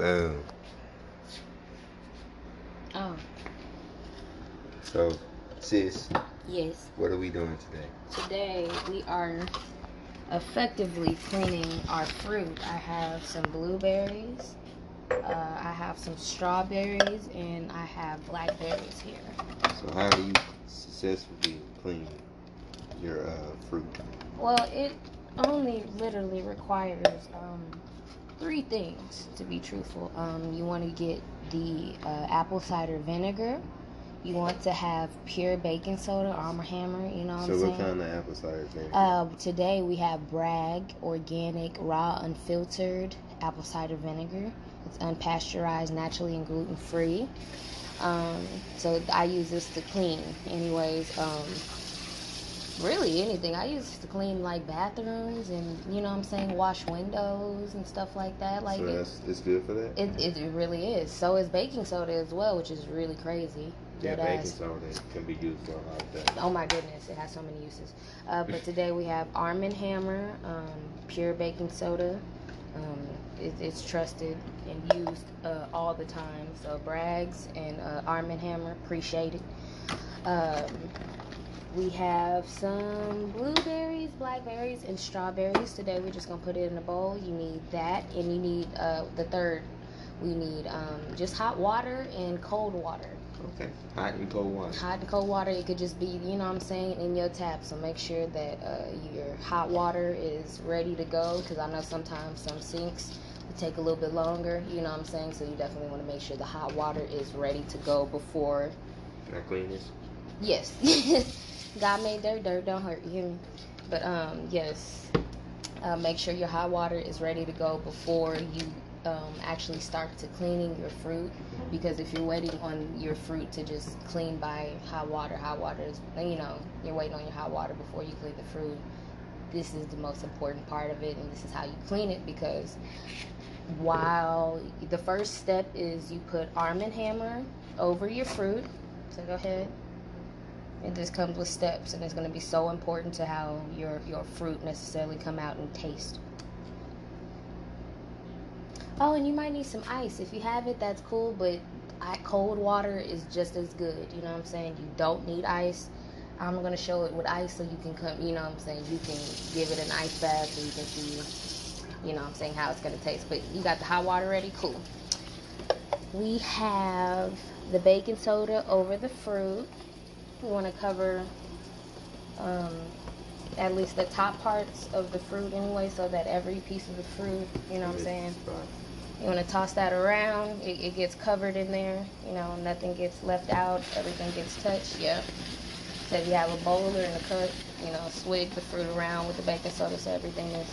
Boom. Oh, So, sis, yes. what are we doing today? Today we are effectively cleaning our fruit. I have some blueberries, uh, I have some strawberries, and I have blackberries here. So, how do you successfully clean your uh, fruit? Well, it only literally requires um, three things, to be truthful. Um, you want to get the uh, apple cider vinegar. You want to have pure baking soda, Arm & Hammer. You know what so, I'm saying? So what kind of apple cider vinegar? Uh, today we have Bragg organic, raw, unfiltered apple cider vinegar. It's unpasteurized, naturally and gluten free. Um, so I use this to clean, anyways. Um, really anything. I used to clean like bathrooms and you know what I'm saying, wash windows and stuff like that. Like so, it, it's good for that? it, it, it really is. So is baking soda as well, which is really crazy. yeah, Dead baking ass. soda can be used for a lot of things. Oh my goodness, it has so many uses. Uh, but today we have Arm & Hammer, um, pure baking soda. Um, it, it's trusted and used uh, all the time. So Bragg's and uh, Arm & Hammer, appreciate it. Um, we have some blueberries, blackberries, and strawberries. Today we're just gonna put it in a bowl. You need that, and you need uh, the third. We need um, just hot water and cold water Okay. Hot and cold water. hot and cold water it could just be you know what i'm saying in your tap so make sure that uh, your hot water is ready to go because i know sometimes some sinks take a little bit longer you know what i'm saying so you definitely want to make sure the hot water is ready to go before Can I clean this? yes god made dirt dirt don't hurt you but um yes uh, make sure your hot water is ready to go before you um, actually start to cleaning your fruit. Because if you're waiting on your fruit to just clean by hot water hot water is you know you're waiting on your hot water before you clean the fruit. This is the most important part of it and this is how you clean it because while the first step is you put arm and hammer over your fruit. So go ahead and this comes with steps and it's going to be so important to how your your fruit necessarily come out and taste. Oh and you might need some ice. If you have it that's cool but cold water is just as good you know what i'm saying? You don't need ice. I'm going to show it with ice so you can come you know what i'm saying? You can give it an ice bath so you can see you know what i'm saying how it's going to taste. But you got the hot water ready? Cool. We have the baking soda over the fruit we want to cover um, at least the top parts of the fruit anyway so that every piece of the fruit you know what i'm saying? you want to toss that around it, it gets covered in there you know nothing gets left out everything gets touched yep so if you have a bowl or in a cup you know swig the fruit around with the baking soda so everything is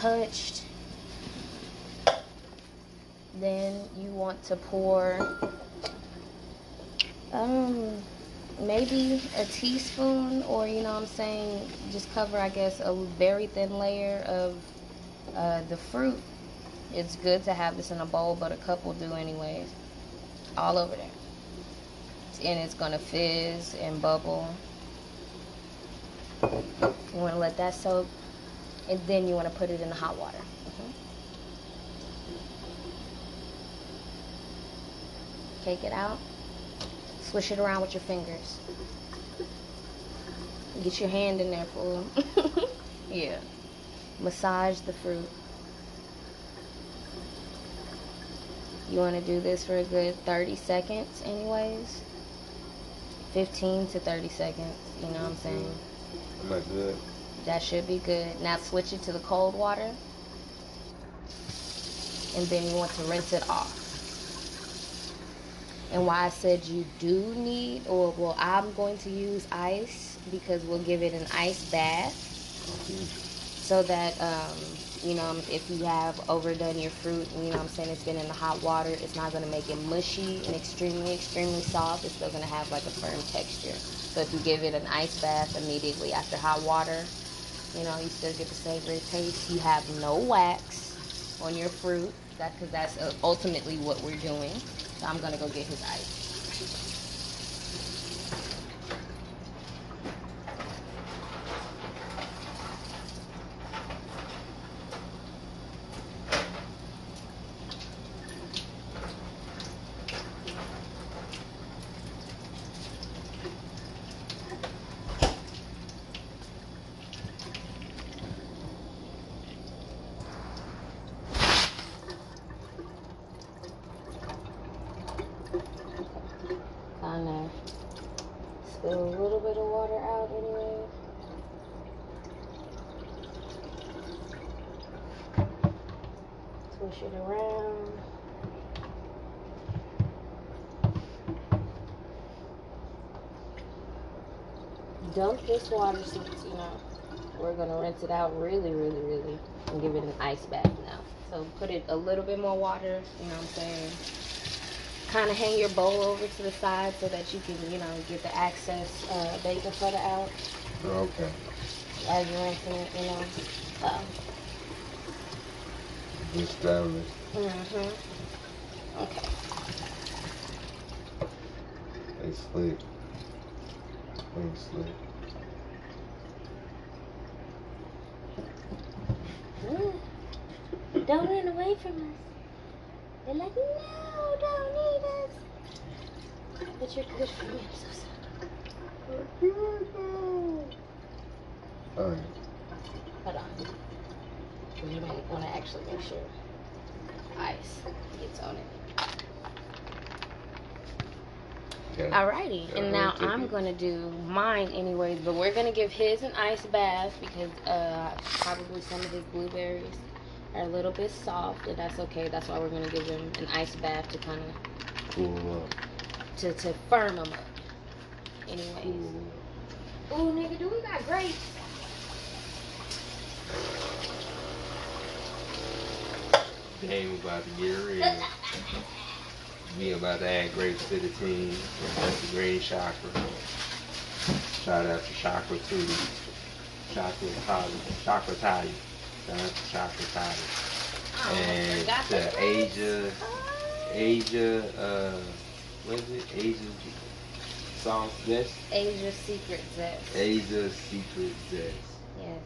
touched. Then you want to pour um maybe a teaspoon or you know what I'm saying just cover I guess a very thin layer of uh, the fruit. It's good to have this in a bowl but a cup will do anyways. All over there. And it's gonna fizz and bubble. You want to let that soak and then you want to put it in the hot water. Mhm. take it out swish it around with your fingers get your hand in there fool yeah massage the fruit you want to do this for a good 30 seconds anyways 15 to 30 seconds you know what i'm saying Am I good? that should be good. Now switch it to the cold water. And then you want to rinse it off. And why I said you do need, or well, I'm going to use ice because we'll give it an ice bath so that, um, you know, if you have overdone your fruit, you know I'm saying, it's been in the hot water, it's not going to make it mushy and extremely, extremely soft. It's still going to have like a firm texture. So if you give it an ice bath immediately after hot water, you know, you still get the savory taste. You have no wax on your fruit, that because that's uh, ultimately what we're doing. So I'm gonna go get his ice. Kind of spill a little bit of water out anyway. Swish it around. Dump this water since, you know, we're gonna rinse it out really, really, really, and give it an ice bath now. So put it a little bit more water, you know what I'm saying? Kind of hang your bowl over to the side so that you can, you know, get the access uh, baking soda out Okay. as you're rinsing it, you know. So, Established. mm-hmm. Okay. They slick. They slick. Mm. Don't run away from us. They're like, no, don't eat us. But you're good for me. I'm so sorry. Alright. Hold on. You might want to actually make sure ice gets on it. Okay. Alrighty, Yeah, and now I'm it. gonna do mine anyways, but we're gonna give his an ice bath because uh, probably some of his blueberries are a little bit soft, and that's okay. That's why we're gonna give him an ice bath to kind of Cool up. to to firm him up. Anyways, Cool. ooh nigga, do we got grapes? Game about to get ready. We about to add grapes to the team. That's the green chakra. Shout out to Chakra too. Chakra Tali. Chakra Tali. Shout out to Chakra Tali. Oh, And the. Asia. Asia, uh, what is it? Asia sauce zest? Asia's secret zest. Asia secret zest. Yes.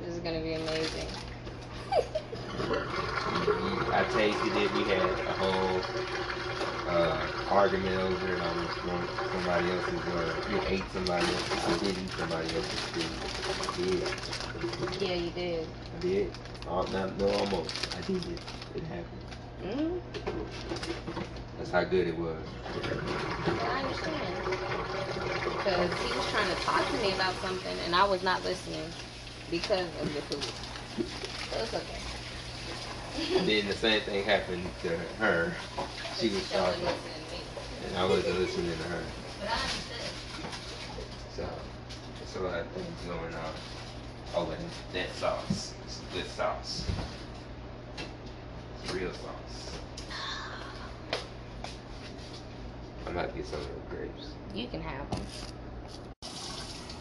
This is gonna be amazing. I tasted it. We had a whole uh, argument over it. I was going somebody else's. Uh, you ate somebody else's. I did eat somebody else's food. I did. Yeah, you did. I did. Oh, not, no, almost. I did it. It happened. Mm, That's how good it was. I understand. Because he was trying to talk to me about something and I was not listening because of the food. So it's okay. And then the same thing happened to her. She was talking, listening to me. and I wasn't listening to her. But I understood. So, there's a lot of things going on. Oh, and that sauce. It's good sauce. It's real sauce. I'm about to get some of the grapes. You can have them.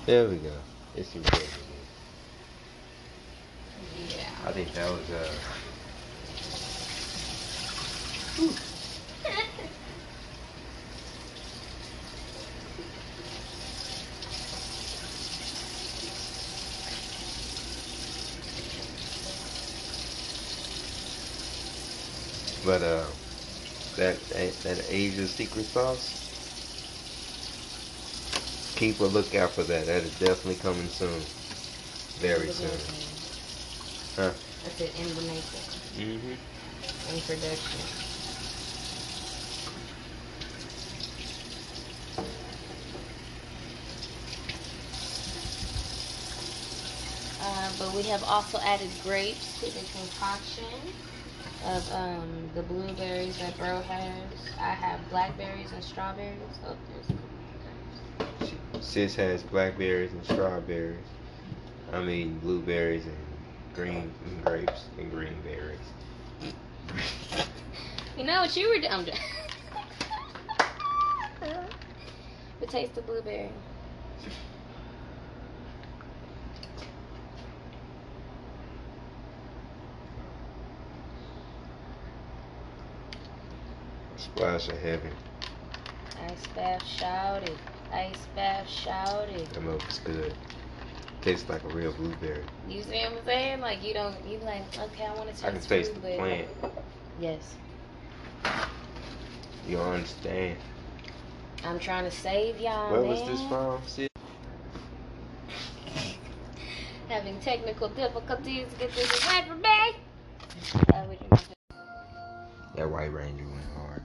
There we go. It's some grapes. Yeah. I think that was uh. But uh, that that Asia secret sauce. Keep a lookout for that. That is definitely coming soon. Very soon. Huh. I said in the making, Mm-hmm. in production. Uh, but we have also added grapes to the concoction of um, the blueberries that Bro has. I have blackberries and strawberries. Oh, there's Sis has blackberries and strawberries. I mean blueberries and green and grapes and green berries. You know what you were doing? the taste of blueberry. Splash of heaven. Ice bath shouted. Ice bath shouted. That milk is good. Tastes like a real blueberry. You see what I'm saying? Like you don't. You like okay. I want to taste. I can taste the but- plant. Yes. You understand. I'm trying to save y'all. Where man. was this from, sis? Having technical difficulties to get this away from me. Would you mind- That White Ranger went hard.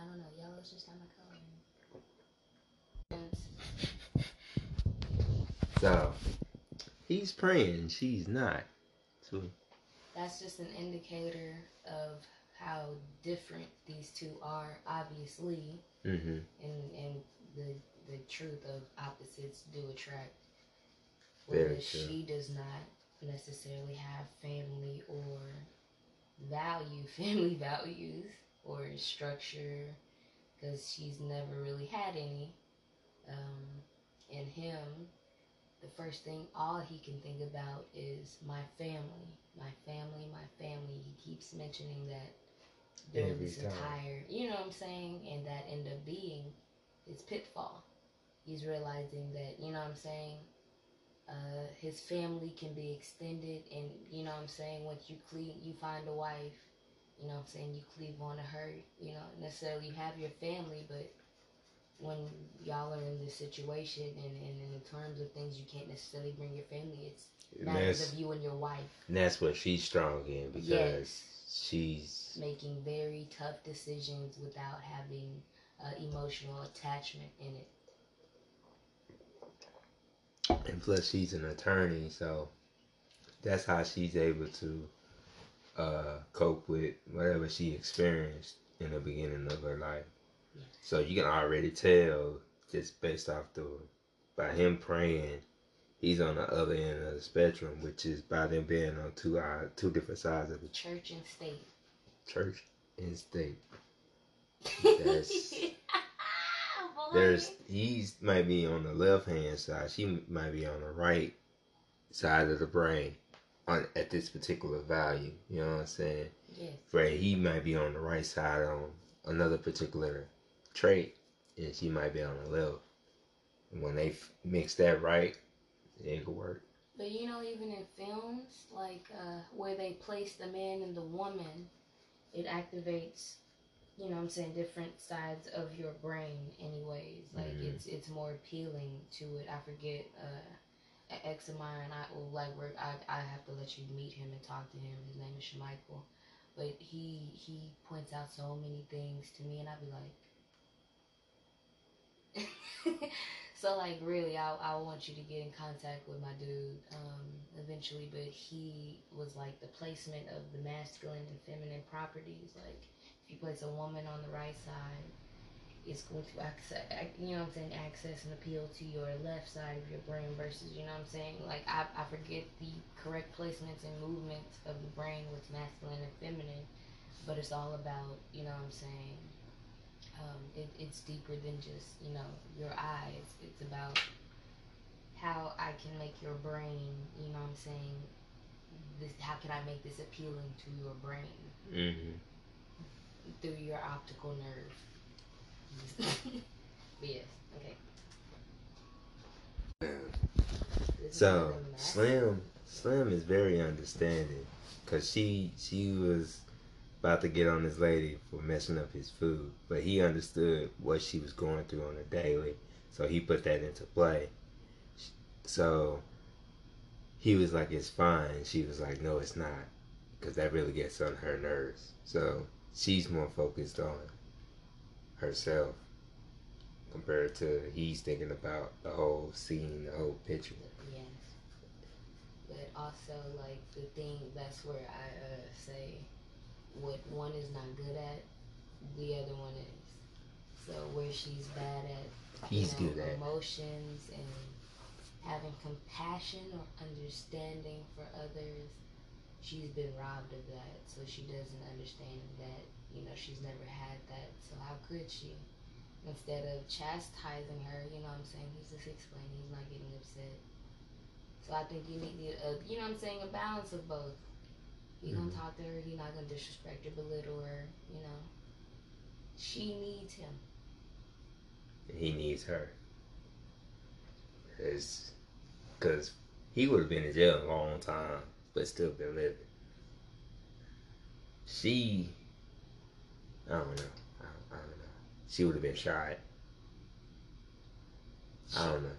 I don't know. Just not my color. so he's praying, she's not. That's just an indicator of how different these two are, obviously, mm-hmm. and and the the truth of opposites do attract. Whereas she does not necessarily have family or value family values or structure because she's never really had any. Um, and him, the first thing, all he can think about is my family, my family, my family. He keeps mentioning that during Every this entire, you know what I'm saying, and that end up being his pitfall. He's realizing that, you know what I'm saying, uh, his family can be extended, and you know what I'm saying, once you cleave, you find a wife, you know what I'm saying, you cleave on to her, you know, necessarily you have your family, but when y'all are in this situation and, and in terms of things you can't necessarily bring your family, it's matters of you and your wife and that's what she's strong in because Yes. she's making very tough decisions without having uh, emotional attachment in it. and plus she's an attorney, so that's how she's able to uh, cope with whatever she experienced in the beginning of her life. So you can already tell just based off the by him praying, he's on the other end of the spectrum, which is by them being on two uh, two different sides of the Church and state. church and state. That's- There's he's might be on the left hand side, she might be on the right side of the brain on at this particular value. You know what I'm saying? yes. Where he might be on the right side on another particular trait, and she might be on the left. And when they f- mix that right, it could work. But you know, even in films, like uh, where they place the man and the woman, it activates, you know what I'm saying, different sides of your brain anyways. Like Mhm. it's it's more appealing to it. I forget uh, ex of mine, I like work I, I have to let you meet him and talk to him. His name is Shemichael. But he he points out so many things to me and I'd be like So like really, I I want you to get in contact with my dude um, eventually. But he was like the placement of the masculine and feminine properties. Like if you place a woman on the right side, it's going to access, you know what I'm saying, access and appeal to your left side of your brain versus you know what I'm saying. Like I I forget the correct placements and movements of the brain with masculine and feminine, but it's all about you know what I'm saying um, it, it's deeper than just you know your eyes. It's about how I can make your brain. You know what I'm saying? This how can I make this appealing to your brain Mm-hmm. through your optical nerve? Yes, okay. So. Slim, Slim is very understanding, cause she she was about to get on this lady for messing up his food, but he understood what she was going through on a daily, so he put that into play. So he was like, "It's fine." She was like, "No, it's not," cause that really gets on her nerves. So she's more focused on herself compared to he's thinking about the whole scene, the whole picture. Yes. But also, like, the thing, that's where I uh, say what one is not good at, the other one is. So, where she's bad at He's you know, good at. emotions and having compassion or understanding for others, she's been robbed of that. So, she doesn't understand that, you know, she's never had that. So, how could she? Instead of chastising her, you know what I'm saying? He's just explaining, he's not getting upset. So I think you need, a, you know what I'm saying, a balance of both. He gonna Mhm. talk to her, he not gonna disrespect or belittle her, you know. She needs him. he needs her. It's because he would have been in jail a long time, but still been living. She, I don't know. I don't, I don't know. She would have been shot. I don't know.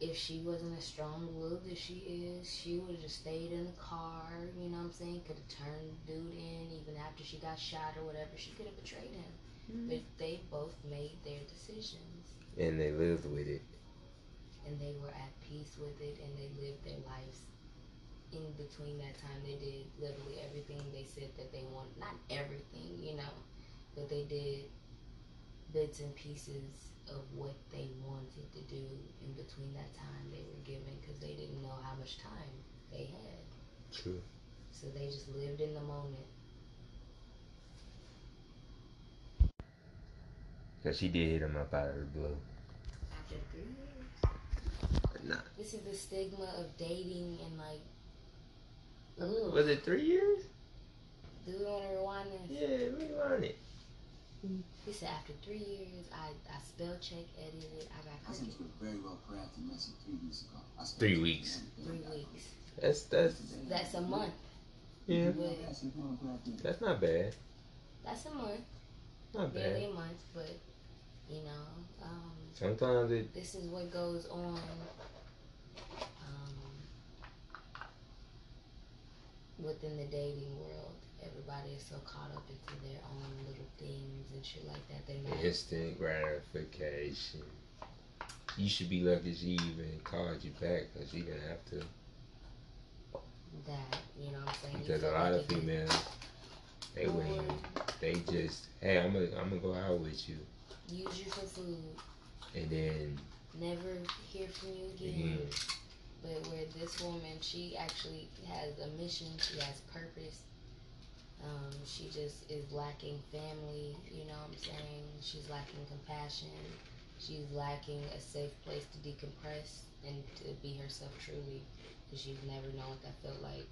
If she wasn't as strong willed as she is, she would have just stayed in the car, you know what I'm saying? Could have turned the dude in even after she got shot or whatever. She could have betrayed him. Mm-hmm. But they both made their decisions. And they lived with it. and they were at peace with it and they lived their lives in between that time they did literally everything they said that they wanted not everything you know but they did bits and pieces of what they wanted to do in between that time they were given because they didn't know how much time they had True. so they just lived in the moment Cause she did hit him up out of the blue. after three years Nah. this is the stigma of dating and like ugh. Was it three years? do we want to rewind this Yeah, we on it. He said after three years, I, I spell check edited, I got I sent you a very well crafted message three weeks ago. I Three weeks. Three weeks. That's that's That's a month. yeah. Yeah, that's it, well crafted. That's not bad. That's a month. Not Barely bad. a month, but you know, um, Sometimes it this is what goes on. Um, within the dating world, everybody is so caught up into their own little things and shit like that. They're not. instant gratification. You should be lucky she even called you back because she didn't have to. that. You know what I'm saying? Because a lot of females, they wouldn't. bored, They just, hey, I'm gonna, I'm gonna go out with you, Use you for food. and then Never hear from you again. again, But where this woman, she actually has a mission, she has purpose. Um, she just is lacking family, you know what I'm saying? She's lacking compassion. She's lacking a safe place to decompress and to be herself truly. Because she's never known what that felt like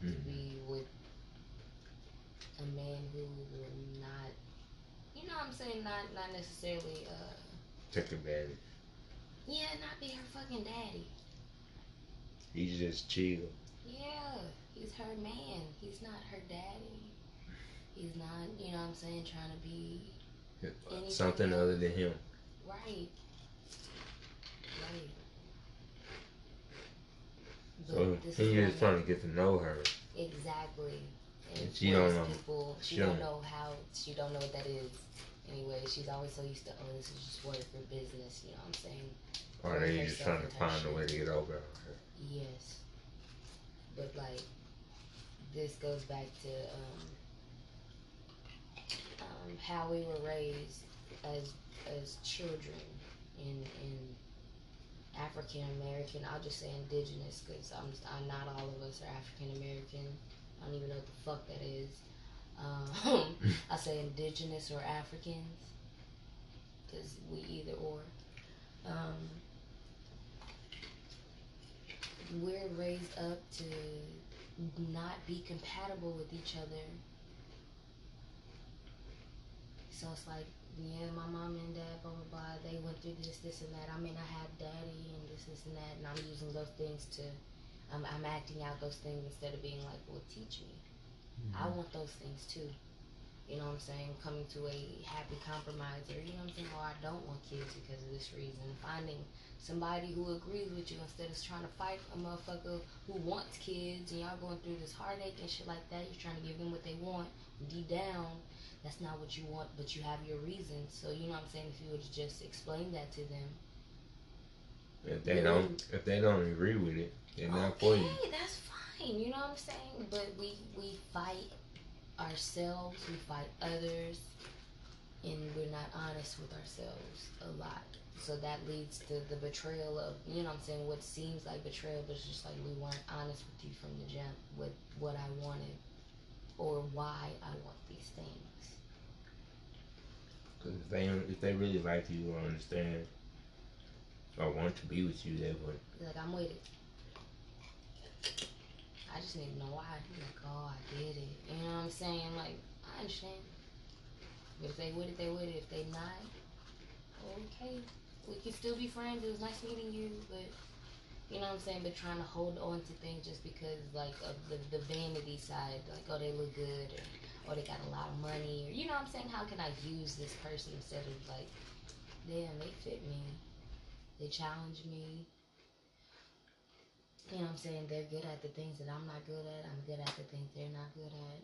to mhm. be with a man who will not, you know what I'm saying? Not, not necessarily, uh, took advantage. yeah, not be her fucking daddy. He's just chill. Yeah, he's her man. He's not her daddy. He's not, you know what I'm saying, trying to be Anybody Something other than him. right. Right. So he just trying to get to know her. Exactly. And she don't know. People, she, She don't know how, she don't know what that is. Anyway, she's always so used to, oh, this is just work for business, you know what I'm saying? Or Put they just trying to find a way to get over her. Yes. But like this goes back to um, um, how we were raised as as children in in African American. I'll just say indigenous because I'm, I'm not all of us are African American. I don't even know what the fuck that is. Um, I say indigenous or Africans because we either or. Um, we're raised up to not be compatible with each other. So it's like, yeah, my mom and dad, blah, blah, blah, they went through this, this, and that. I mean, I had daddy and this, this, and that, and I'm using those things to, I'm, I'm acting out those things instead of being like, well, teach me. I mm-hmm. want those things too. You know what I'm saying? Coming to a happy compromise, or you know what I'm saying? Or I don't want kids because of this reason. Finding somebody who agrees with you instead of trying to fight a motherfucker who wants kids and y'all going through this heartache and shit like that. You're trying to give them what they want. Deep down, that's not what you want, but you have your reasons. So you know what I'm saying? If you would just explain that to them. If they don't, if they don't agree with it, they're not for you. okay, that's fine. You know what I'm saying? But we we fight ourselves, we fight others, and we're not honest with ourselves a lot. So that leads to the betrayal of you know what I'm saying what seems like betrayal, but it's just like we weren't honest with you from the jump with what I wanted or why I want these things. Because if they if they really like you or understand or want to be with you, they would. Like I'm with it. I just need to know why. Like, oh, I did it. You know what I'm saying? Like, I understand. If they with it, they with it. If they not, okay. We can still be friends. It was nice meeting you, but you know what I'm saying? But trying to hold on to things just because, like, of the, the vanity side, like, oh, they look good, or, or they got a lot of money, or you know what I'm saying? How can I use this person instead of like, damn, they fit me, they challenge me, you know what I'm saying? They're good at the things that I'm not good at. I'm good at the things they're not good at.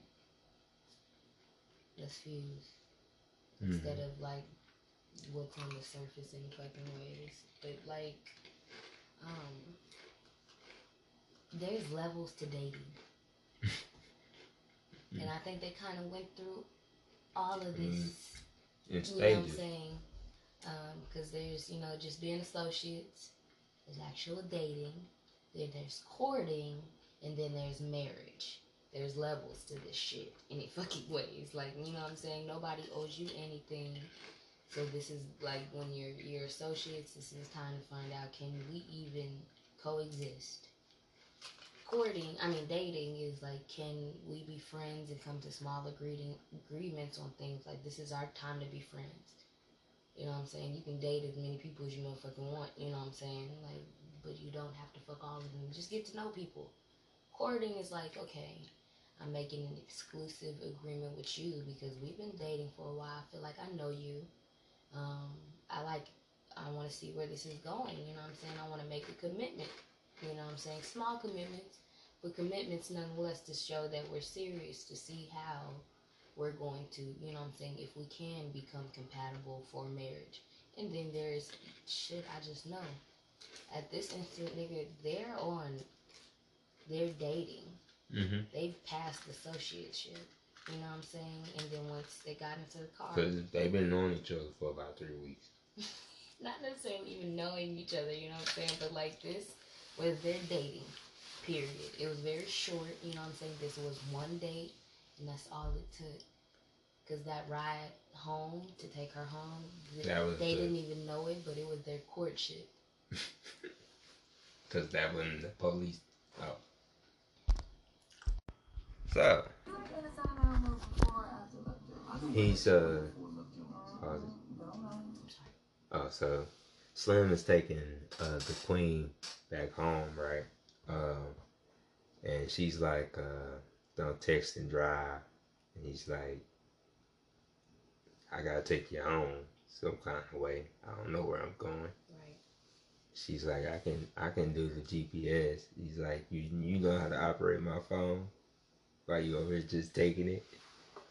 Let's fuse. Mm-hmm. Instead of like what's on the surface any fucking ways. But like, um, there's levels to dating, and I think they kind of went through all of this. In You know what I'm saying? Because there's, you know, just being associates, there's actual dating, then there's courting, and then there's marriage. There's levels to this shit in any fucking ways. Like, you know what I'm saying? Nobody owes you anything. So this is like when you're you're associates, this is time to find out can we even coexist? Courting, I mean dating is like can we be friends and come to small agreeing agreements on things like this is our time to be friends. You know what I'm saying? You can date as many people as you motherfucking want, you know what I'm saying? Like but you don't have to fuck all of them. Just get to know people. Courting is like, okay, I'm making an exclusive agreement with you because we've been dating for a while. I feel like I know you. Um, I like, I want to see where this is going. You know what I'm saying? I want to make a commitment. You know what I'm saying? Small commitments, but commitments nonetheless to show that we're serious, to see how we're going to, you know what I'm saying, if we can become compatible for marriage. And then there's shit I just know. At this instant, nigga, they're on, they're dating Mm-hmm. they've passed associateship. You know what I'm saying? And then once they got into the car, Because they've been knowing each other for about three weeks. not necessarily even knowing each other, you know what I'm saying? But like this was their dating period. It was very short, you know what I'm saying? This was one date, and that's all it took. Because that ride home to take her home, th- That was they the- didn't even know it, but it was their courtship. Because that wasn't the police. Oh. So, He's, uh, pause it. Oh, so Slim is taking uh, the queen back home, right? Um, and she's like, uh, don't text and drive. And he's like, I gotta take you home some kind of way. I don't know where I'm going. Right. She's like, I can, I can do the GPS. He's like, you, you know how to operate my phone? While you over here just taking it?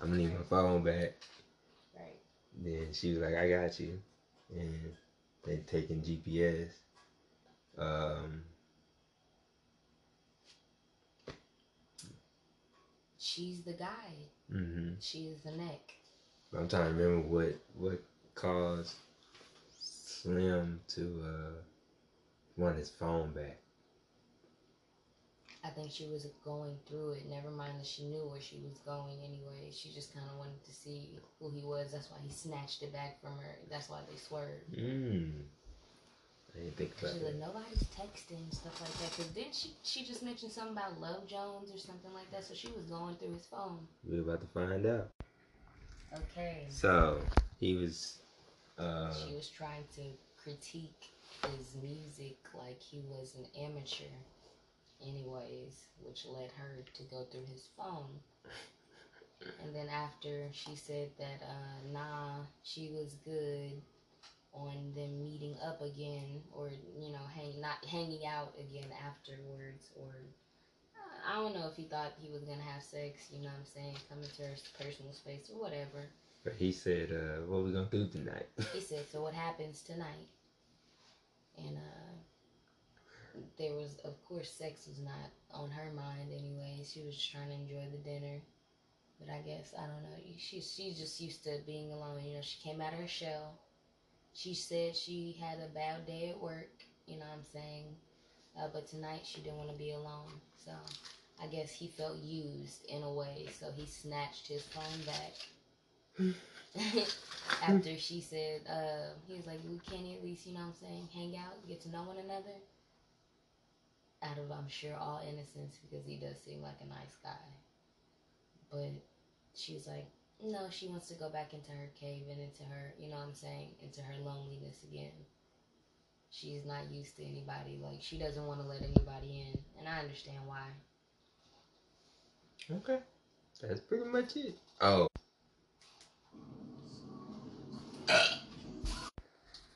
I'm gonna need my phone back. Right. Then she was like, I got you. And they taking GPS. Um, She's the guy. hmm She is the neck. I'm trying to remember what what caused Slim to uh, want his phone back. I think she was going through it. Never mind that she knew where she was going anyway. She just kind of wanted to see who he was. That's why he snatched it back from her. That's why they swerved. Mm. I didn't think about She's like, nobody's texting stuff like that. Cause then she she just mentioned something about Love Jones or something like that. So she was going through his phone. We're about to find out. Okay. So he was. Uh, She was trying to critique his music like he was an amateur, anyways, which led her to go through his phone. And then after she said that, uh, nah, she was good on them meeting up again, or you know, hang not hanging out again afterwards, or uh, I don't know if he thought he was gonna have sex. You know what I'm saying? Come into her personal space or whatever. but he said, uh, "What we gonna do tonight?" He said, "So what happens tonight?" And uh, there was, of course, sex was not on her mind anyway. She was trying to enjoy the dinner. But I guess I don't know. She she's just used to being alone. You know, she came out of her shell. She said she had a bad day at work. You know what I'm saying? Uh, but tonight she didn't want to be alone. So I guess he felt used in a way. So he snatched his phone back. After she said, uh, he was like, we can at least, you know what I'm saying, hang out, get to know one another. Out of, I'm sure, all innocence, because he does seem like a nice guy. But she's like, no, she wants to go back into her cave and into her, you know what I'm saying, into her loneliness again. She's not used to anybody. Like, she doesn't want to let anybody in. And I understand why. Okay. That's pretty much it. Oh,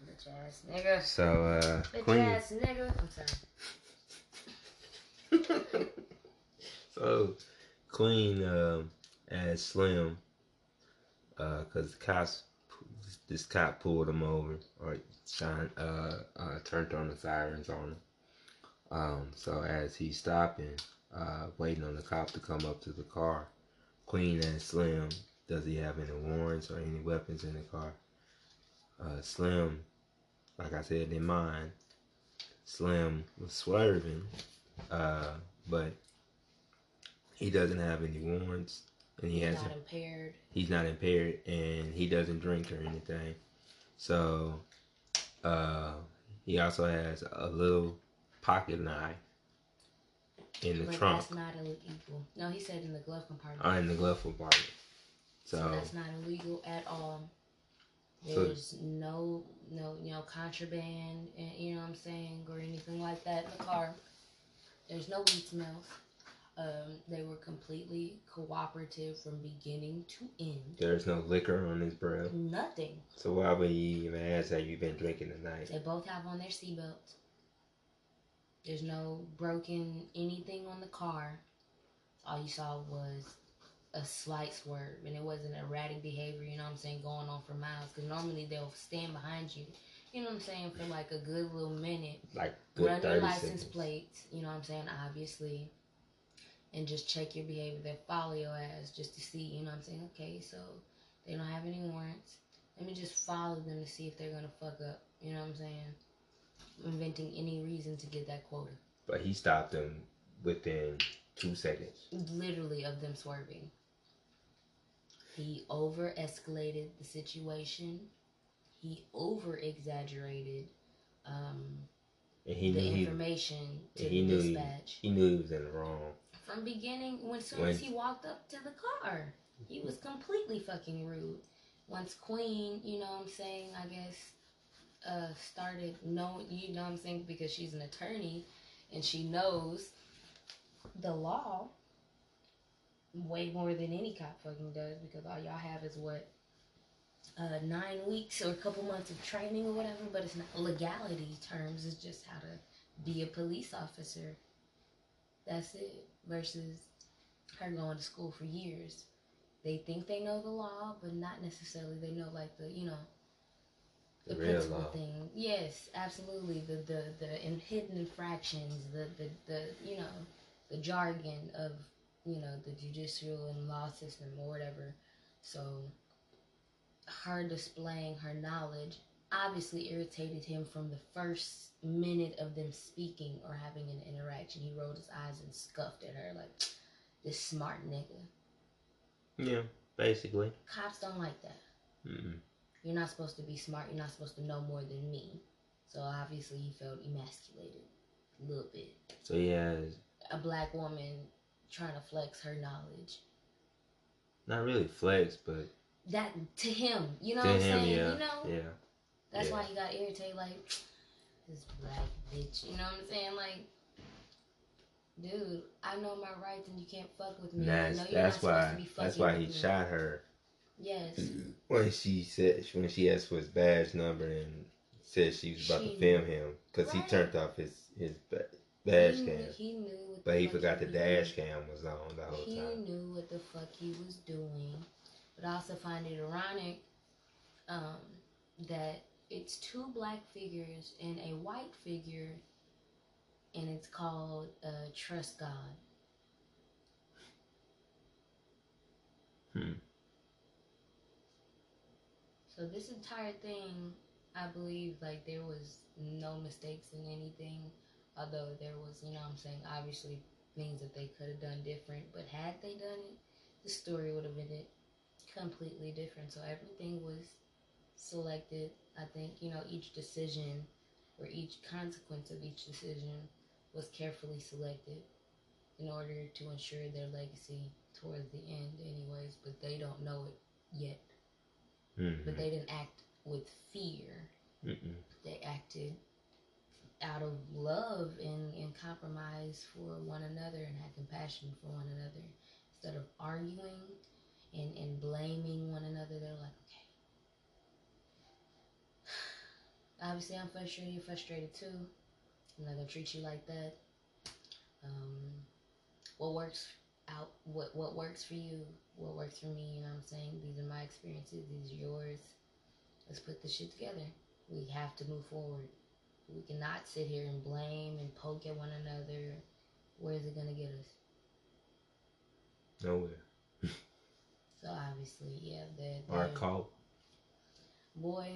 Bitch ass nigga. so uh, Bitch Queen. ass nigga. I'm sorry. so Queen um, asked Slim because the cops this cop pulled him over or shine uh, uh turned on the sirens on him. Um, so as he's stopping, uh, waiting on the cop to come up to the car, Queen asked Slim, "Does he have any warrants or any weapons in the car?" Uh, Slim, like I said in mine, Slim was swerving, uh, but he doesn't have any warrants, and he He's has not impaired. he's not impaired and he doesn't drink or anything. So uh he also has a little pocket knife in the but trunk that's not illegal. No, he said in the glove compartment. or in the glove compartment. so, So that's not illegal at all. So- There's no no you know contraband and you know what I'm saying or anything like that in the car. There's no weed smells. Um, they were completely cooperative from beginning to end. there's no liquor on his breath. Nothing. So why would he even ask have you've been drinking tonight? They both have on their seatbelts. There's no broken anything on the car. All you saw was a slight swerve, and it wasn't erratic behavior. You know what I'm saying, going on for miles. Because normally they'll stand behind you. You know what I'm saying for like a good little minute, Like good run your license seconds. plates. You know what I'm saying, obviously, and just check your behavior. They follow your ass just to see. You know what I'm saying? Okay, so they don't have any warrants. Let me just follow them to see if they're gonna fuck up. You know what I'm saying? Inventing any reason to get that quota. But he stopped them within two seconds. Literally of them swerving. He over escalated the situation. He over exaggerated um, And he the knew he, information to he the knew he, dispatch. he knew he was in the wrong. From beginning, when soon When- as he walked up to the car, he was completely fucking rude. Once Queen, you know what I'm saying, I guess, uh, started knowing, you know what I'm saying, because she's an attorney and she knows the law way more than any cop fucking does because all y'all have is what uh, nine weeks or a couple months of training or whatever, but it's not legality terms. It's just how to be a police officer. That's it. Versus her going to school for years. They think they know the law, but not necessarily. They know like the you know The, the real principal law. thing. Yes, absolutely. The the the in hidden infractions, the the the you know the jargon of you know the judicial and law system or whatever. So her displaying her knowledge obviously irritated him from the first minute of them speaking or having an interaction. He rolled his eyes and scuffed at her like this smart nigga. Yeah, basically. Cops don't like that. Mm-mm. You're not supposed to be smart. You're not supposed to know more than me. So obviously he felt emasculated a little bit. So he has A black woman trying to flex her knowledge. not really flex, but That to him, you know to what I'm him, saying? yeah, You know, yeah. that's yeah. why he got irritated. Like this black bitch. You know what I'm saying? Like, dude, I know my rights, and you can't fuck with me. And I that's know you're that's not supposed to why be that's fucking why with he me. shot her Yes. when she said when she asked for his badge number and said she was about She- to film him because he turned off his his dash he, knew- cam, he knew. What but the he fuck forgot the dash cam was on the whole He time. knew what the fuck he was doing. But I also find it ironic um, that it's two black figures and a white figure, and it's called uh, Trust God. Hmm. So this entire thing, I believe, like there was no mistakes in anything. Although there was, you know, what I'm saying, obviously things that they could have done different. But had they done it, the story would have been it completely different. So everything was selected. I think, you know, each decision or each consequence of each decision was carefully selected in order to ensure their legacy towards the end, anyways. But they don't know it yet. Mhm. But they didn't act with fear. Mm-mm. They acted out of love and, and compromise for one another and had compassion for one another. Instead of arguing and, and blaming one another, they're like, okay. Obviously, I'm frustrated. You're frustrated too. I'm not gonna treat you like that. Um, what works out? What what works for you? What works for me? You know what I'm saying? These are my experiences. These are yours. let's put this shit together. We have to move forward. We cannot sit here and blame and poke at one another. Where is it gonna get us? Nowhere. So obviously, yeah, they're, Or they're caught. boy,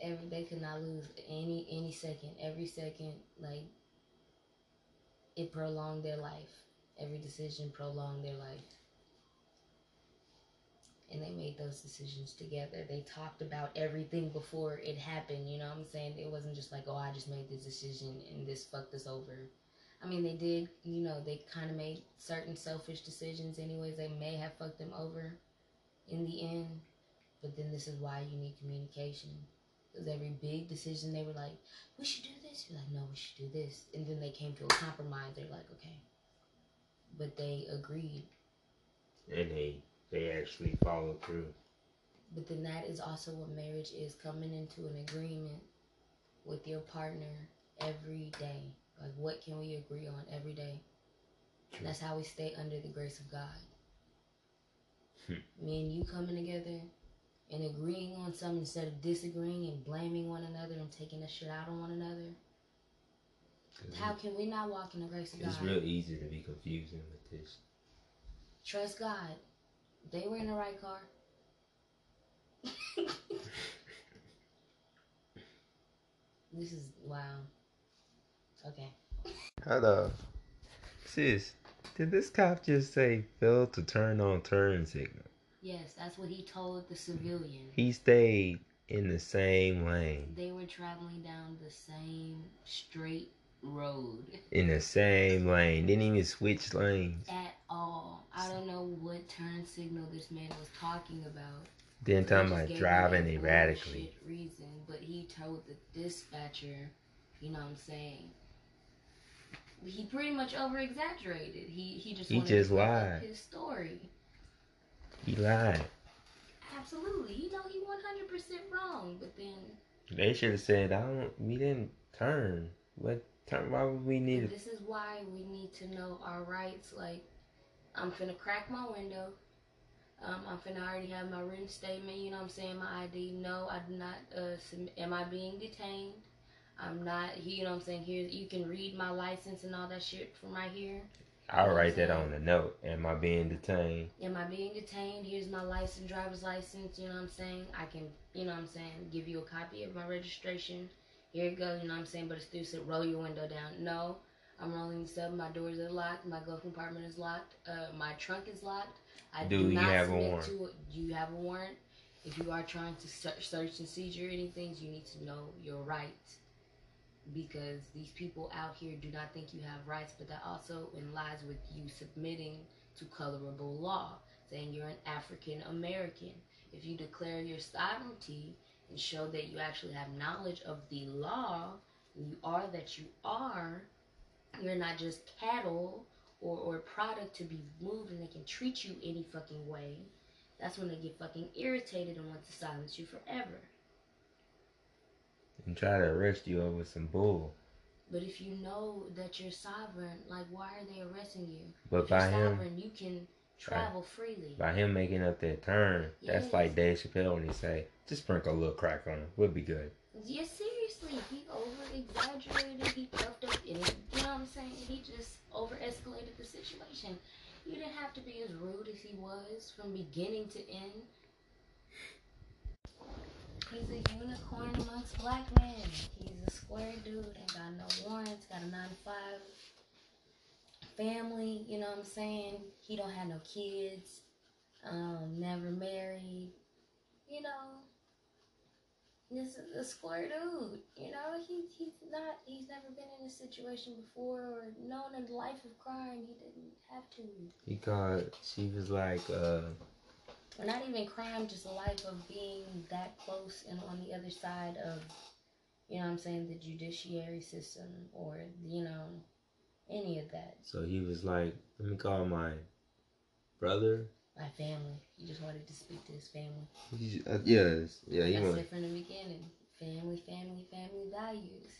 every they could not lose any any second. Every second, like it prolonged their life. Every decision prolonged their life. And they made those decisions together. They talked about everything before it happened. You know what I'm saying? It wasn't just like, oh, I just made this decision and this fucked us over. I mean, they did, you know, they kind of made certain selfish decisions, anyways. They may have fucked them over in the end. But then this is why you need communication. Because every big decision, they were like, we should do this. You're like, no, we should do this. And then they came to a compromise. They're like, okay. But they agreed. And they they actually followed through. But then that is also what marriage is coming into an agreement with your partner every day. Like, what can we agree on every day? True. That's how we stay under the grace of God. Hmm. Me and you coming together and agreeing on something instead of disagreeing and blaming one another and taking the shit out on one another. How can we not walk in the grace of It's God? It's real easy to be confusing with this. Trust God. They were in the right car. this is wow. Okay. Hello. Sis, did this cop just say fail to turn on turn signal? Yes, that's what he told the civilian. He stayed in the same lane. They were traveling down the same straight road In the same lane. Didn't even switch lanes. at all. I don't know what turn signal this man was talking about. Then talking just about driving erratically. Reason, but he told the dispatcher, you know what I'm saying. He pretty much over exaggerated. He he just He wanted just lied. his story. He lied. Absolutely, you know he 100% wrong. But then They should have said, I don't we didn't turn. What turn why would we need this is why we need to know our rights. Like I'm finna crack my window. Um, I'm finna already have my written statement. You know what I'm saying? My ID. No, I do not. Uh, am I being detained? I'm not. You know what I'm saying? Here, you can read my license and all that shit from right here. I'll write that on the note. Am I being detained? Am I being detained? Here's my license, driver's license. You know what I'm saying? I can, you know what I'm saying, give you a copy of my registration. Here you go. You know what I'm saying? But it's still said roll your window down. No, I'm rolling this up. My doors are locked. My glove compartment is locked. Uh, my trunk is locked. I Do do, you have a warrant? to it. Do you have a warrant? If you are trying to search, search and seizure anything, you need to know your rights. Because these people out here do not think you have rights, but that also lies with you submitting to colorable law, saying you're an African American. If you declare your sovereignty and show that you actually have knowledge of the law, you are that you are, you're not just cattle or, or product to be moved and they can treat you any fucking way. That's when they get fucking irritated and want to silence you forever. And try to arrest you over some bull. But if you know that you're sovereign, like why are they arresting you? But if you're by him sovereign, you can travel freely. by him making up that turn, that's like Dave Chappelle when he say, just sprinkle a little crack on him. We'll be good. Yeah, seriously, he over exaggerated, he puffed up, and he, you know what I'm saying? He just over escalated the situation. You didn't have to be as rude as he was from beginning to end. He's a unicorn amongst black men. He's a square dude, ain't got no warrants, got a 9 to 5 family, you know what I'm saying? He don't have no kids, um, never married, you know. This is a square dude, you know. He he's not. He's never been in a situation before or known a life of crime. He didn't have to. He called, she was like, uh, Or not even crime, just a life of being that close and on the other side of, you know, what I'm saying the judiciary system or you know, any of that. so he was like, let me call my brother. My family. He just wanted to speak to his family. He, uh, yes, yeah, he That's went. it from the beginning. Family, family, family values.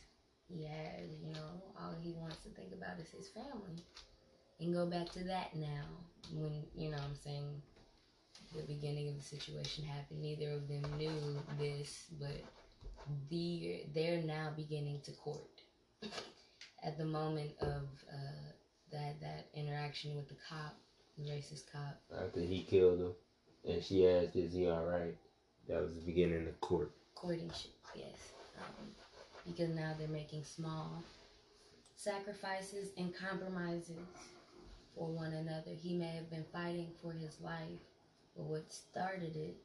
He has, you know, all he wants to think about is his family. And go back to that now. When, you know what I'm saying, the beginning of the situation happened. Neither of them knew this, but the they're now beginning to court. At the moment of uh, that that interaction with the cop, the racist cop, After he killed him, and she asked, "Is he all right?" That was the beginning of court. courtingship, yes. Um, because now they're making small sacrifices and compromises for one another. He may have been fighting for his life, but what started it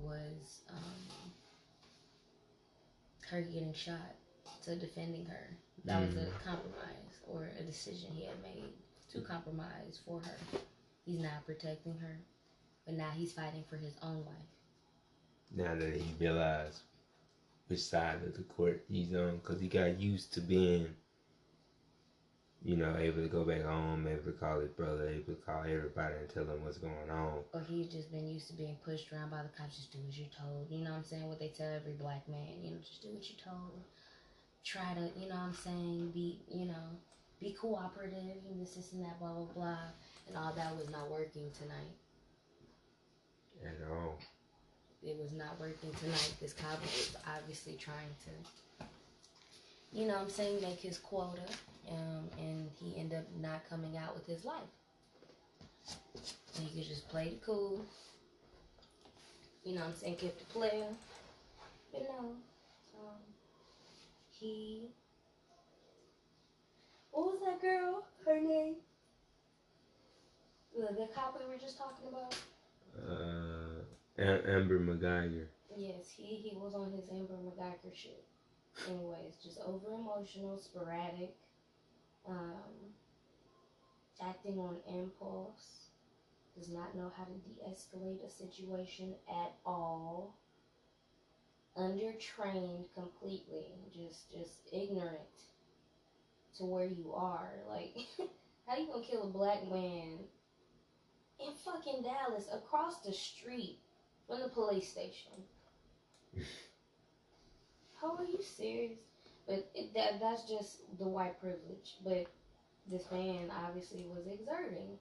was um, her getting shot to defending her. That was a compromise or a decision he had made to compromise for her. He's not protecting her, but now he's fighting for his own life. Now that he realized which side of the court he's on, because he got used to being, you know, able to go back home, able to call his brother, able to call everybody and tell them what's going on. or he's just been used to being pushed around by the cops. Just do as you're told. You know what I'm saying? What they tell every black man. You know, just do what you're told. Try to, you know what I'm saying? Be, you know, be cooperative and this, this, and that, blah, blah, blah. And all that was not working tonight. At all. It was not working tonight. This cop was obviously trying to, you know what I'm saying, make his quota. Um, and he ended up not coming out with his life. And he could just play it cool. You know what I'm saying? Kept the player. But no. Um, he. What was that girl? Her name? The, the cop we were just talking about? Uh, Amber McGeiger. Yes, he, he was on his Amber McGeiger shit. Anyways, just over emotional, sporadic, um, acting on impulse, does not know how to de escalate a situation at all, undertrained completely, just just ignorant to where you are. Like, how you gonna kill a black man in fucking Dallas across the street from the police station? How are you serious? But it, that that's just the white privilege. But this man obviously was exerting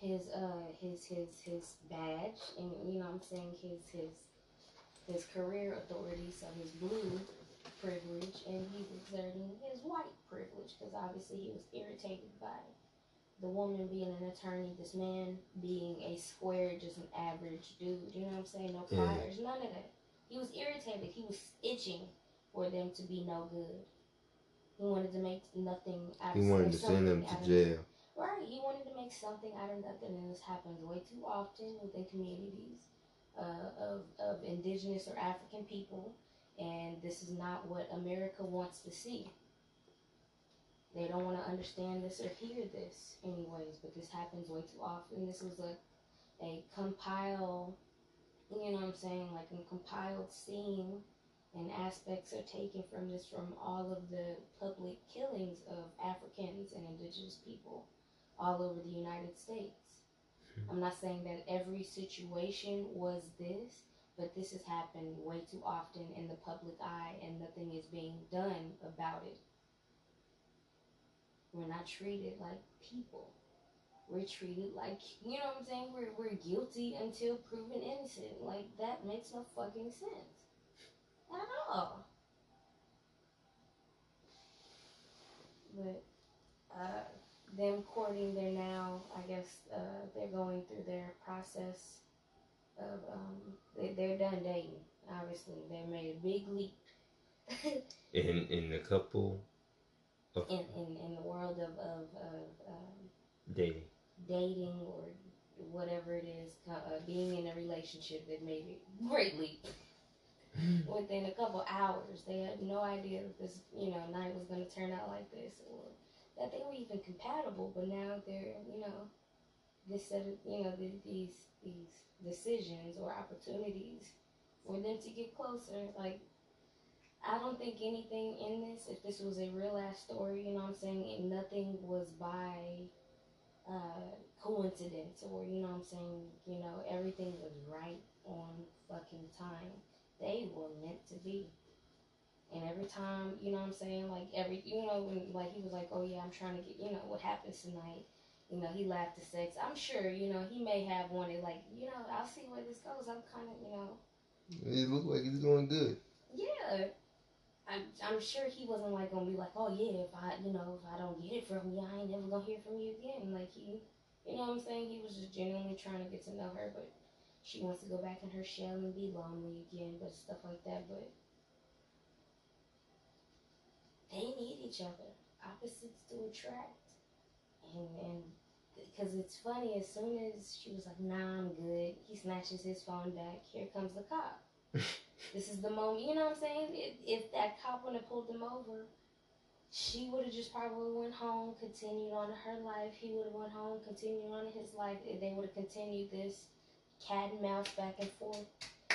his uh his his his badge and you know what I'm saying his his his career authority, so his blue privilege, and he's exerting his white privilege because obviously he was irritated by the woman being an attorney, this man being a square, just an average dude. You know what I'm saying? No priors, none of that. He was irritated. He was itching for them to be no good. He wanted to make nothing out of He wanted to send them to jail. Right. He wanted to make something out of nothing, and this happens way too often within communities uh, of of indigenous or African people, and this is not what America wants to see. They don't want to understand this or hear this, anyways. But this happens way too often. This was a a compile, you know what I'm saying, like a compiled scene, and aspects are taken from this from all of the public killings of Africans and indigenous people all over the United States. Hmm. I'm not saying that every situation was this, but this has happened way too often in the public eye and nothing is being done about it. We're not treated like people. We're treated like, you know what I'm saying? We're, we're guilty until proven innocent. Like, that makes no fucking sense. At all. But, uh, them courting, they're now, I guess, uh, they're going through their process of, um, they, they're done dating. Obviously, they made a big leap In in the couple in, in, in the world of, of, of um, dating. dating or whatever it is, uh, being in a relationship that made a great leap. Within a couple hours, they had no idea that this, you know, night was going to turn out like this, or that they were even compatible. But now they're, you know, this set of, you know, the, these these decisions or opportunities for them to get closer. Like, I don't think anything in this, if this was a real ass story, you know what I'm saying, and nothing was by uh, coincidence or you know what I'm saying, you know, everything was right on fucking time. They were meant to be. And every time, you know what I'm saying, like every you know, when like he was like, Oh yeah, I'm trying to get you know, what happens tonight You know, he laughed at sex. I'm sure, you know, he may have wanted, like, you know, I'll see where this goes. I'm kind of, you know, It looked like he's going good. yeah. I'm, I'm sure he wasn't like gonna be like, oh yeah, if I, you know, if I don't get it from you, I ain't never gonna hear from you again. Like he, you know what I'm saying? He was just genuinely trying to get to know her, but she wants to go back in her shell and be lonely again, but stuff like that. But they need each other. Opposites do attract, and and because it's funny. As soon as she was like, "Nah, I'm good," he snatches his phone back. Here comes the cop. this is the moment. You know what I'm saying? If, if that cop would have pulled them over, she would have just probably went home, continued on her life. He would have went home, continued on his life. They would have continued this cat and mouse back and forth.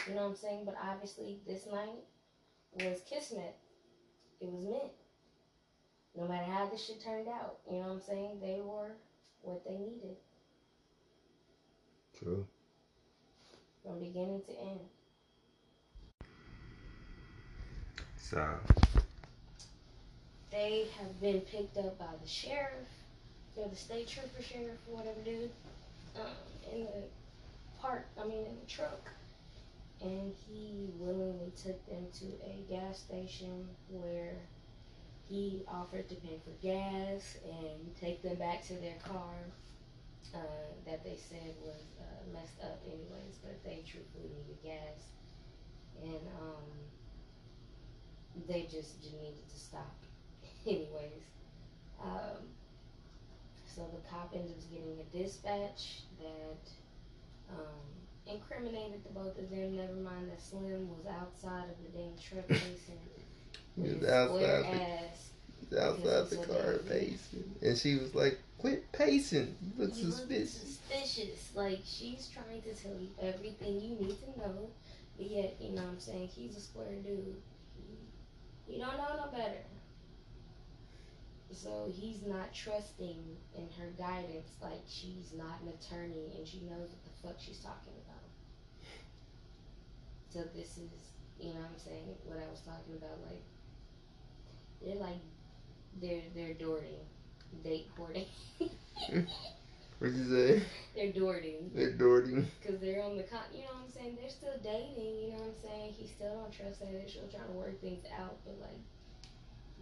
You know what I'm saying? But obviously, this night was kismet. It was meant. No matter how this shit turned out, you know what I'm saying? They were what they needed True. from beginning to end. So They have been picked up by the sheriff, or the state trooper sheriff, or whatever dude, um, in the park, I mean, in the truck. And he willingly took them to a gas station where he offered to pay for gas and take them back to their car uh, that they said was uh, messed up, anyways, but they truthfully needed gas. And um, they just needed to stop anyways. Um, so the cop ends up getting a dispatch that um, incriminated the both of them. Never mind that Slim was outside of the damn truck pacing. He was outside the- outside the car pacing, and she was like, "Quit pacing. You look You look suspicious." suspicious. Like she's trying to tell you everything you need to know, but yet you know what I'm saying he's a square dude. You don't know no better. So he's not trusting in her guidance like she's not an attorney and she knows what the fuck she's talking about. So this is, you know what I'm saying, what I was talking about, like they're like they're they're doorting. Date courting. What'd you say? they're doorting. They're doorting. Because they're on the con, you know what I'm saying? They're still dating, you know what I'm saying? He still don't trust her. They're still trying to work things out, but like,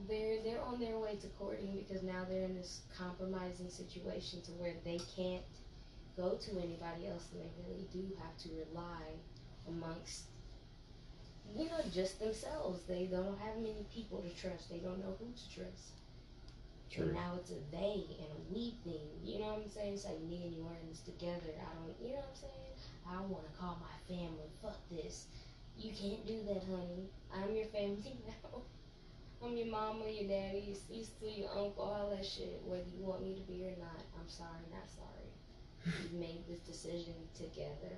they're they're on their way to courting because now they're in this compromising situation to where they can't go to anybody else, and they really do have to rely amongst, you know, just themselves. They don't have many people to trust. They don't know who to trust. True. And now it's a they and a we thing. You know what I'm saying? It's like me and you are in this together. I don't, you know what I'm saying? I don't want to call my family. Fuck this. You can't do that, honey. I'm your family now. I'm your mama, your daddy, your sister, your uncle, all that shit. Whether you want me to be or not, I'm sorry, not sorry. We've made this decision together,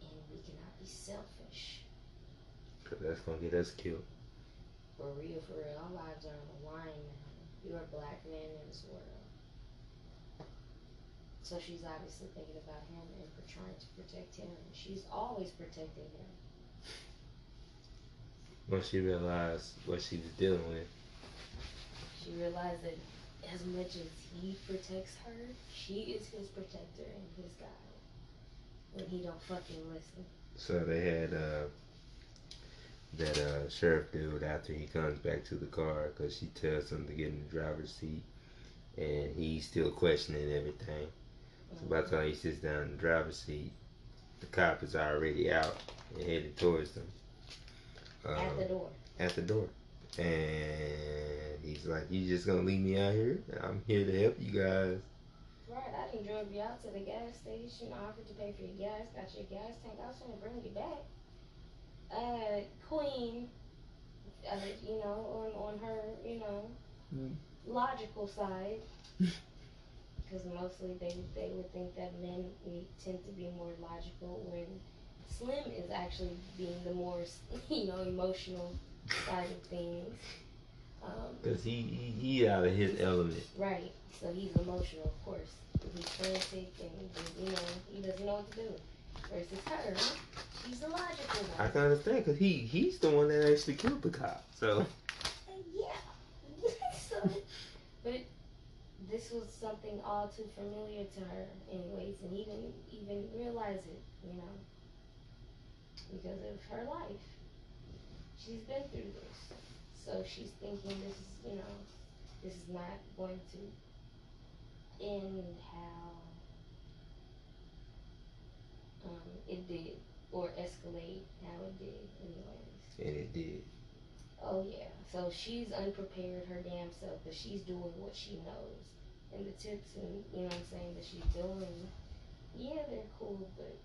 and we cannot be selfish. Cause that's gonna get us killed. For real, for real. Our lives are on the line now. You're a black man in this world. So she's obviously thinking about him and for trying to protect him. She's always protecting him. Once she realized what she was dealing with. She realized that as much as he protects her, she is his protector and his guide. When he don't fucking listen. So they had uh, that uh, sheriff dude after he comes back to the car because she tells him to get in the driver's seat, and he's still questioning everything. So by the time he sits down in the driver's seat, the cop is already out and headed towards them. At Um, the door. at the door. And he's like, You just gonna leave me out here? I'm here to help you guys. Right, I done drove you out to the gas station, offered to pay for your gas, got your gas tank. I was gonna bring you back. Uh, Queen, uh, you know, on on her, you know, Mm. logical side, because mostly they they would think that men we tend to be more logical when Slim is actually being the more, you know, emotional side of things. Um, Cause he, he he out of his element. Right. So he's emotional, of course. He's frantic and, you know, he doesn't know what to do. Versus her, she's the logical I one. can understand because he he's the one that actually killed the cop. So Uh, yeah. so, but this was something all too familiar to her, anyways, and even even realize it, you know, because of her life. She's been through this, so she's thinking this is, you know, this is not going to end how um, it did or escalate how it did, anyways. And it did. Oh yeah. So she's unprepared her damn self, but she's doing what she knows. And the tips and you know what I'm saying that she's doing, yeah, they're cool, but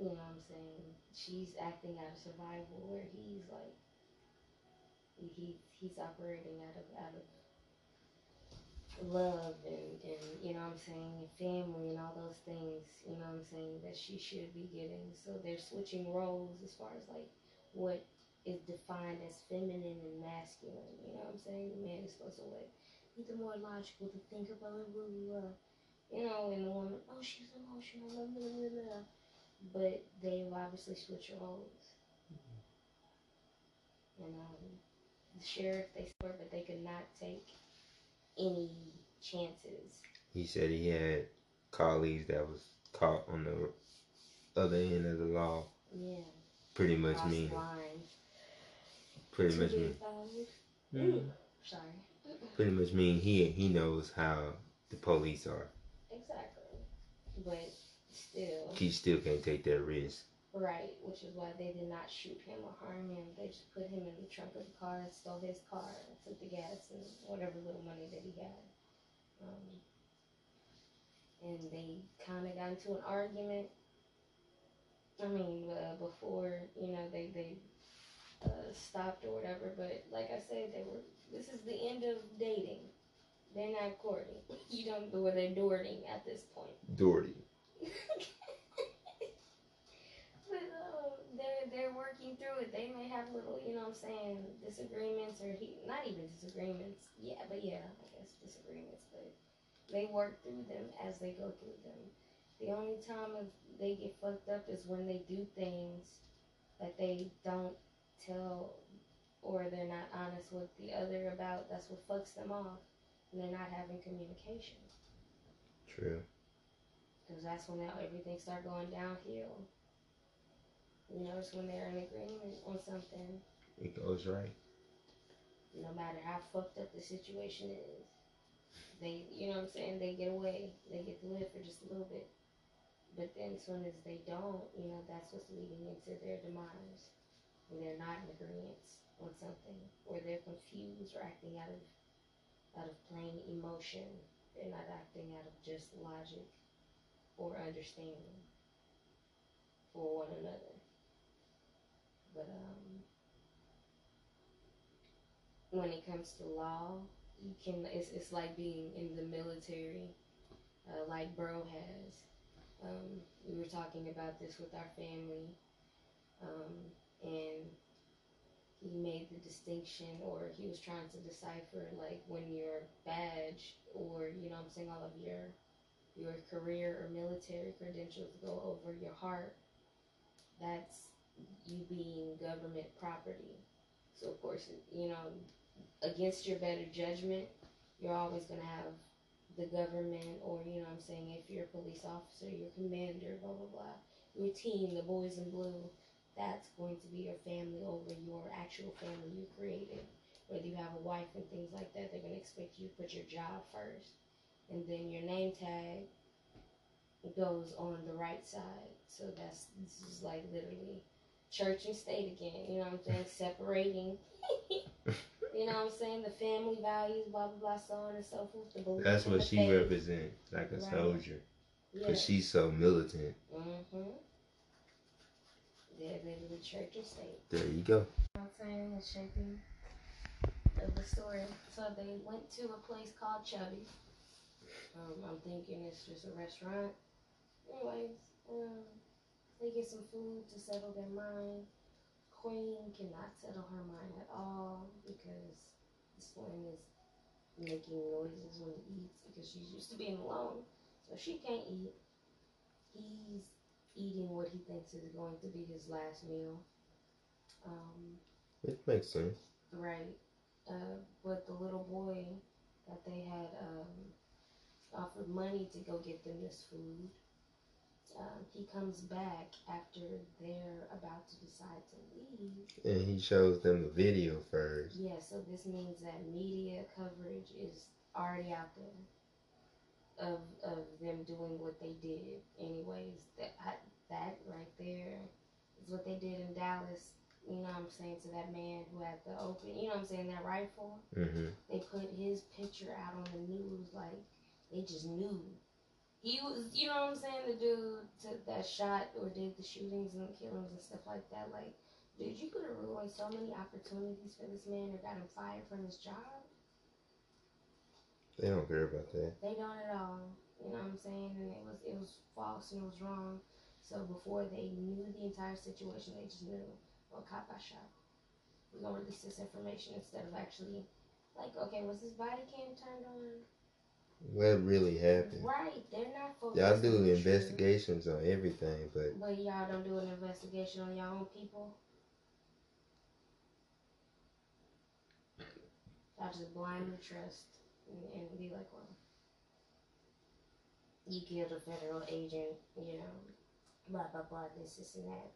you know what I'm saying? She's acting out of survival where he's like he, he he's operating out of out of love and, and you know what I'm saying, family and all those things, you know what I'm saying, that she should be getting. So they're switching roles as far as like what is defined as feminine and masculine. You know what I'm saying? The man is supposed to like Be the more logical, to think about it, blah, blah, blah. You know, and the woman, oh, she's emotional, blah, blah, blah, blah. But they've obviously switched roles. And um, the sheriff, they swore, but they could not take any chances. He said he had colleagues that was caught on the other end of the law. Yeah. Pretty much cross mean. line. Pretty much be mean. found. Mhm. Sorry. Pretty much mean he he knows how the police are. Exactly. But still. He still can't take that risk. Right, which is why they did not shoot him or harm him. They just put him in the trunk of the car and stole his car and took the gas and whatever little money that he had. Um, and they kind of got into an argument. I mean, uh, before you know they they uh, stopped or whatever. But like I said, they were. This is the end of dating. They're not courting. You don't know where they're doorting at this point. doorting. But they're they're working through it. They may have little, you know, what I'm saying disagreements or he not even disagreements. Yeah, but yeah, I guess disagreements. But they work through them as they go through them. The only time they get fucked up is when they do things that they don't tell or they're not honest with the other about. That's what fucks them off. And they're not having communication. True. Because that's when now everything start going downhill. You know, it's when they're in agreement on something, It goes right. no matter how fucked up the situation is. They, you know what I'm saying, they get away. They get to live for just a little bit. But then as soon as they don't, you know, that's what's leading into their demise. When they're not in agreement on something. Or they're confused or acting out of out of plain emotion. They're not acting out of just logic or understanding for one another. But um, when it comes to law, you can. It's it's like being in the military, uh, like Bro has. Um, we were talking about this with our family, um, and he made the distinction, or he was trying to decipher, like when your badge, or you know, I'm saying all of your your career or military credentials go over your heart. That's you being government property. So of course, you know, against your better judgment, you're always gonna have the government or you know I'm saying, if you're a police officer, your commander, blah blah blah, your team, the boys in blue, that's going to be your family over your actual family you created. Whether you have a wife and things like that, they're gonna expect you to put your job first. And then your name tag goes on the right side. So that's this is like literally church and state again. You know what I'm saying? Separating. you know what I'm saying? The family values, blah blah blah, so on and so forth. The That's what she faith. represents, like a Right. soldier. Yeah. Cause she's so militant. Mm-hmm. They're literally church and state. There you go. You know what I'm saying? The shaping of the story. So they went to a place called Chubby. Um, I'm thinking it's just a restaurant. Anyways, um, they get some food to settle their mind. Queen cannot settle her mind at all because this one is making noises when he eats because she's used to being alone. So she can't eat. He's eating what he thinks is going to be his last meal. Um, It makes sense. Right. Uh, but the little boy that they had um, offered money to go get them this food. Um, he comes back after they're about to decide to leave. And he shows them the video first. Yeah, so this means that media coverage is already out there of of them doing what they did. Anyways, that I- that right there is what they did in Dallas. You know what I'm saying to that man who had the open. You know what I'm saying that rifle. hmm They put his picture out on the news like they just knew. He was, you know what I'm saying, the dude took that shot or did the shootings and the killings and stuff like that. Like, dude, you could have ruined so many opportunities for this man or got him fired from his job. They don't care about that. They don't at all. You know what I'm saying? And it was it was false and it was wrong. So before they knew the entire situation, they just knew, well, cop got shot. We're gonna release this information instead of actually, like, okay, was his body cam turned on? What really happened? Right, they're not focused. Y'all do investigations on everything, but But y'all don't do an investigation on your own people. Y'all just blindly trust and, and be like, well, you killed a federal agent, you know, blah blah blah, this, this, and that.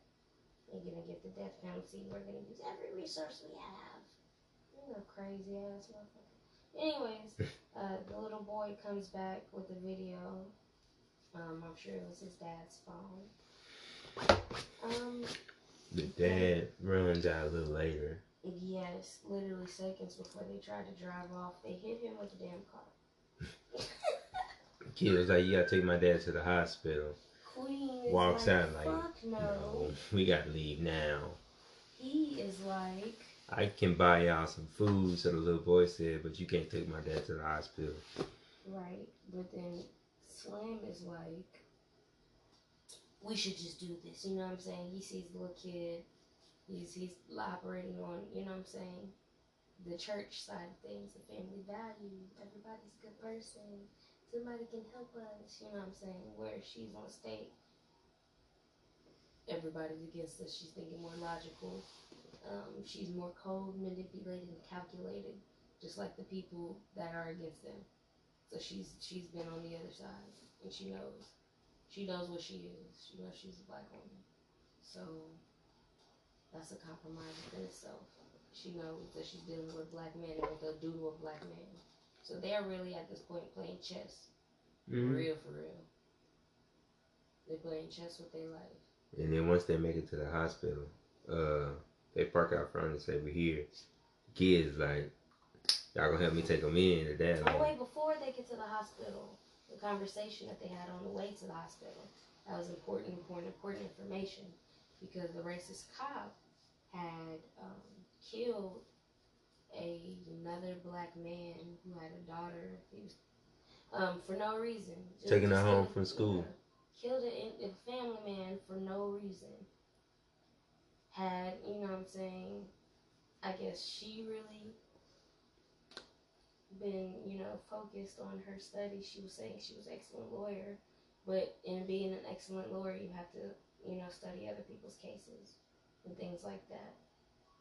You're gonna get the death penalty. We're gonna use every resource we have. You know, crazy ass motherfucker. Anyways, uh, the little boy comes back with the video. Um, I'm sure it was his dad's phone. Um, the dad runs out a little later. yes, literally seconds before they tried to drive off, they hit him with the damn car. Kid was like, "You gotta take my dad to the hospital." Queen Walks like, out like, fuck no. No, we gotta leave now. He is like, I can buy y'all some food, so the little boy said, but you can't take my dad to the hospital. right, but then Slim is like, we should just do this. You know what I'm saying? He sees the little kid. He's he's operating on, you know what I'm saying? The church side of things, the family value. Everybody's a good person. Somebody can help us. You know what I'm saying? Where she's on state. Everybody's against us. She's thinking more logical. Um, she's more cold, manipulated, and calculated, just like the people that are against them. So she's she's been on the other side, and she knows. She knows what she is. She knows she's a black woman. So that's a compromise within itself. She knows that she's dealing with black men and what they'll do to a black man. So they're really at this point playing chess. Mhm. Real for real. They're playing chess with their life. And then once they make it to the hospital, uh, they park out front and say, "We're here." Kid's like, "Y'all gonna help me take them in?" The dad Oh like, wait, before they get to the hospital, the conversation that they had on the way to the hospital, that was important, important, important information because the racist cop had um, killed a, another black man who had a daughter. He was um, for no reason. Just- Taking her home from school. Killed a, a family man for no reason. Had you know what I'm saying? I guess she really been, you know, focused on her studies. She was saying she was an excellent lawyer, but in being an excellent lawyer, you have to, you know, study other people's cases and things like that.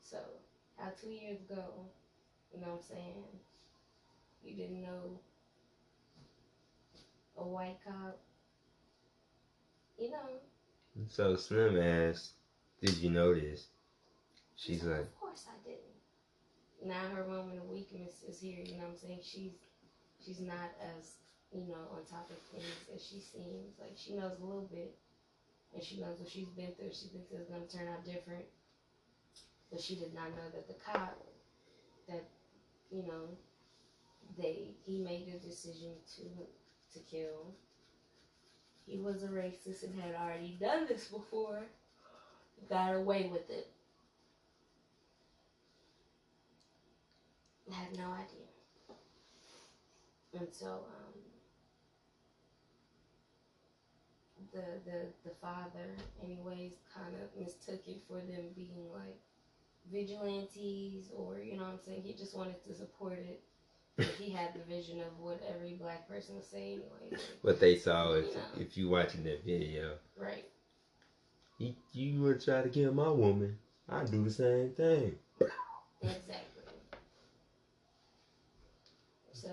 So, how two years ago, you know what I'm saying, you didn't know a white cop, you know. So Slim asked, "Did you notice? She's So, like, Of course I didn't. Now her moment of weakness is here, you know what I'm saying? She's she's not as, you know, on top of things as she seems. Like she knows a little bit and she knows what she's been through. She thinks it's gonna turn out different. But she did not know that the cop that, you know, they he made a decision to to kill. He was a racist and had already done this before. Got away with it. I had no idea. And so, um, the the the father, anyways, kind of mistook it for them being like vigilantes, or you know what I'm saying. He just wanted to support it. But he had the vision of what every black person would say anyway. "What they saw is Yeah. if you watching that video, Right. You, you would try to kill my woman. I do the same thing." Exactly. So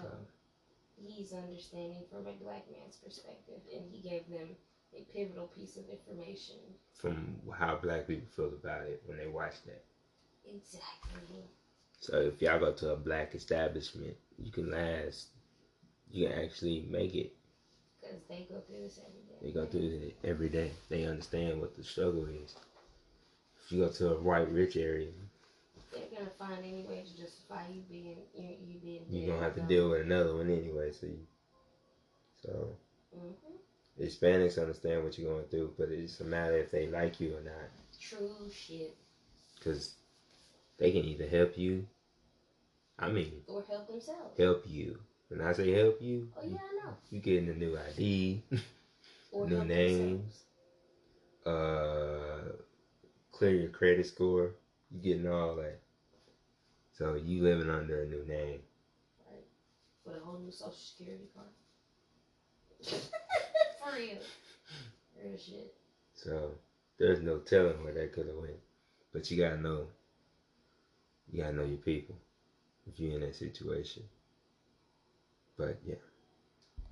he's understanding from a black man's perspective, and he gave them a pivotal piece of information. From how black people feel about it when they watch that. Exactly. So if y'all go to a black establishment, you can last. You can actually make it. Because they go through this every day. They go through it every day. They understand what the struggle is. If you go to a white rich area, They're gonna find any way to justify you being you, you being. you're gonna have to deal with another one anyway. So, you, so Mhm. Hispanics understand what you're going through, but it's a matter if they like you or not. True shit. Because they can either help you. I mean, Or help themselves. help you. When I say help you, Oh yeah, I know. you getting a new ID, New names. themselves. uh, clear your credit score. You getting all that. So you living under a new name. With a whole new social security card. For real. Real shit. So there's no telling where that could have went. But you gotta know. You gotta know your people if you're in that situation. But yeah.